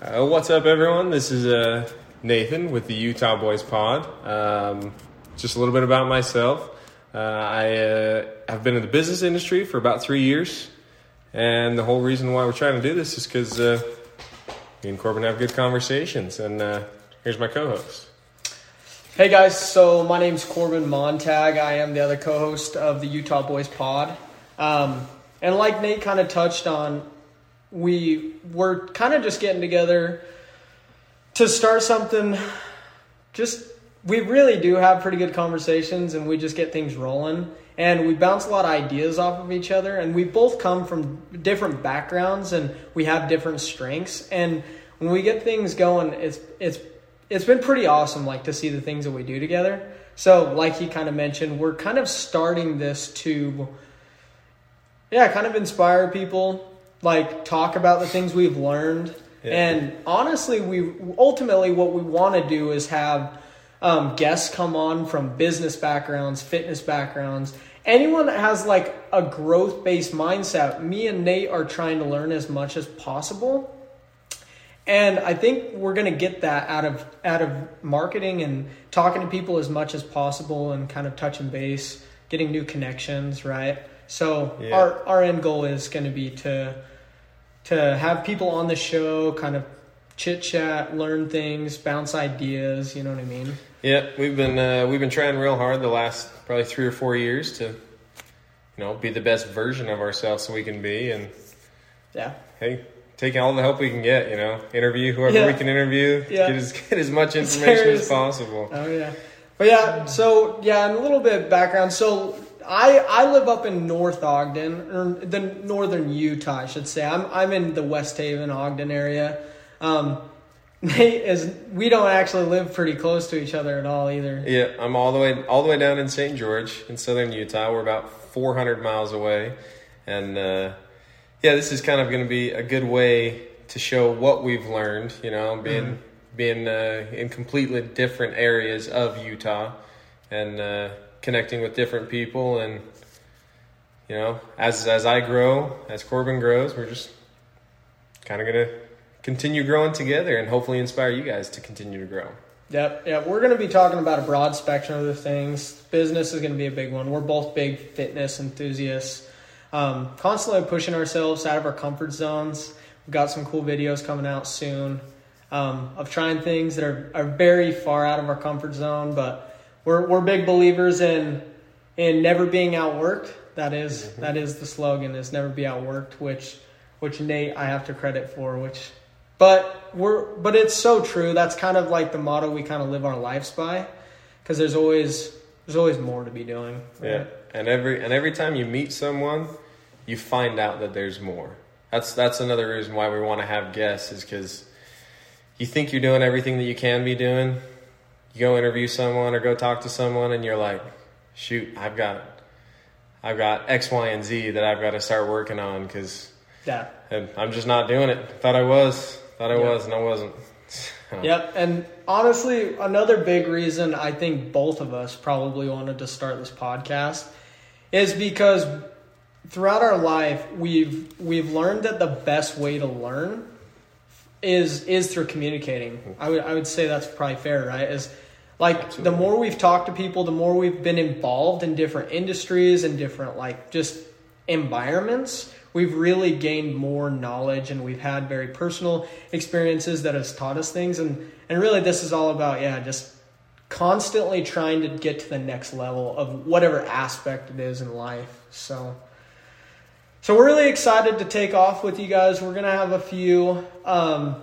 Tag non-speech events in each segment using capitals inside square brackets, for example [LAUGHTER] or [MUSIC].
Uh, what's up, everyone? This is uh, Nathan with the Utah Boys Pod. Um, just a little bit about myself. Uh, I uh, have been in the business industry for about three years, and the whole reason why we're trying to do this is because uh, me and Korbyn have good conversations. And uh, here's my co-host. Hey guys, so my name's Korbyn Montag. I am the other co-host of the Utah Boys Pod. Um, and like Nate kind of touched on, we were kind of just getting together to start something. Just we really do have pretty good conversations, and we just get things rolling. And we bounce a lot of ideas off of each other, and we both come from different backgrounds, and we have different strengths. And when we get things going, it's it's it's been pretty awesome, like to see the things that we do together. So, like he kind of mentioned, we're kind of starting this to, yeah, kind of inspire people, like talk about the things we've learned. Yeah. And honestly, we ultimately what we want to do is have um, guests come on from business backgrounds, fitness backgrounds, anyone that has like a growth based mindset. Me and Nate are trying to learn as much as possible. And I think we're going to get that out of out of marketing and talking to people as much as possible and kind of touching base, getting new connections, right? So Yeah. our our end goal is going to be to to have people on the show, kind of chit chat, learn things, bounce ideas. You know what I mean? Yeah, we've been uh, we've been trying real hard the last probably three or four years to, you know, be the best version of ourselves so we can be, and Yeah. hey, take all the help we can get. You know, interview whoever Yeah. we can interview. Yeah. Get as get as much [LAUGHS] information Seriously. as possible. Oh yeah, but yeah. So yeah, and a little bit of background. So I I live up in North Ogden, or the northern Utah, I should say. I'm I'm in the West Haven, Ogden area. Um, [LAUGHS] Nate is. We don't actually live pretty close to each other at all either. Yeah, I'm all the way all the way down in St. George in southern Utah. We're about 400 miles away, and uh, yeah, this is kind of going to be a good way to show what we've learned. You know, being being uh, in completely different areas of Utah, and uh, connecting with different people, and you know, as as I grow, as Korbyn grows, we're just kind of gonna continue growing together, and hopefully inspire you guys to continue to grow. Yep, yep. We're going to be talking about a broad spectrum of things. Business is going to be a big one. We're both big fitness enthusiasts, um, constantly pushing ourselves out of our comfort zones. We've got some cool videos coming out soon um, of trying things that are, are very far out of our comfort zone, but we're, we're big believers in in never being outworked. That is- mm-hmm. that is the slogan is never be outworked, which which Nate I have to credit for, which but we're but it's so true. That's kind of like the motto we kind of live our lives by, because there's always there's always more to be doing. Yeah, and every and every time you meet someone, you find out that there's more. That's that's another reason why we want to have guests is because you think you're doing everything that you can be doing. You go interview someone or go talk to someone, and you're like, "Shoot, I've got, I've got X, Y, and Z that I've got to start working on because Yeah. I'm just not doing it. Thought I was, thought I Yeah. was, and I wasn't." [LAUGHS] Yep. And honestly, another big reason I think both of us probably wanted to start this podcast is because throughout our life we've we've learned that the best way to learn is is through communicating. I would I would say that's probably fair, right? Is like the more we've talked to people, the more we've been involved in different industries and different like just environments, we've really gained more knowledge and we've had very personal experiences that has taught us things and and really this is all about yeah, just constantly trying to get to the next level of whatever aspect it is in life. So so we're really excited to take off with you guys. We're gonna have a few. Um,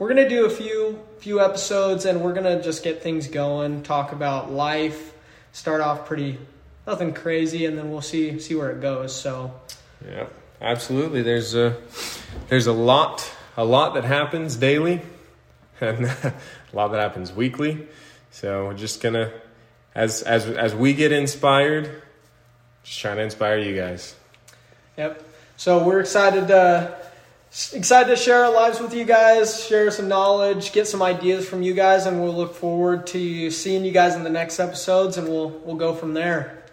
we're gonna do a few few episodes, and we're gonna just get things going. Talk about life. Start off pretty nothing crazy, and then we'll see see where it goes. So Yeah, absolutely. There's a there's a lot a lot that happens daily, [LAUGHS] and a lot that happens weekly. So we're just gonna as as as we get inspired, just trying to inspire you guys. Yep. So we're excited to excited to share our lives with you guys, share some knowledge, get some ideas from you guys, and we'll look forward to seeing you guys in the next episodes, and we'll we'll go from there.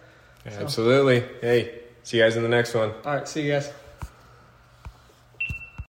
Absolutely. Hey, see you guys in the next one. All right. See you guys.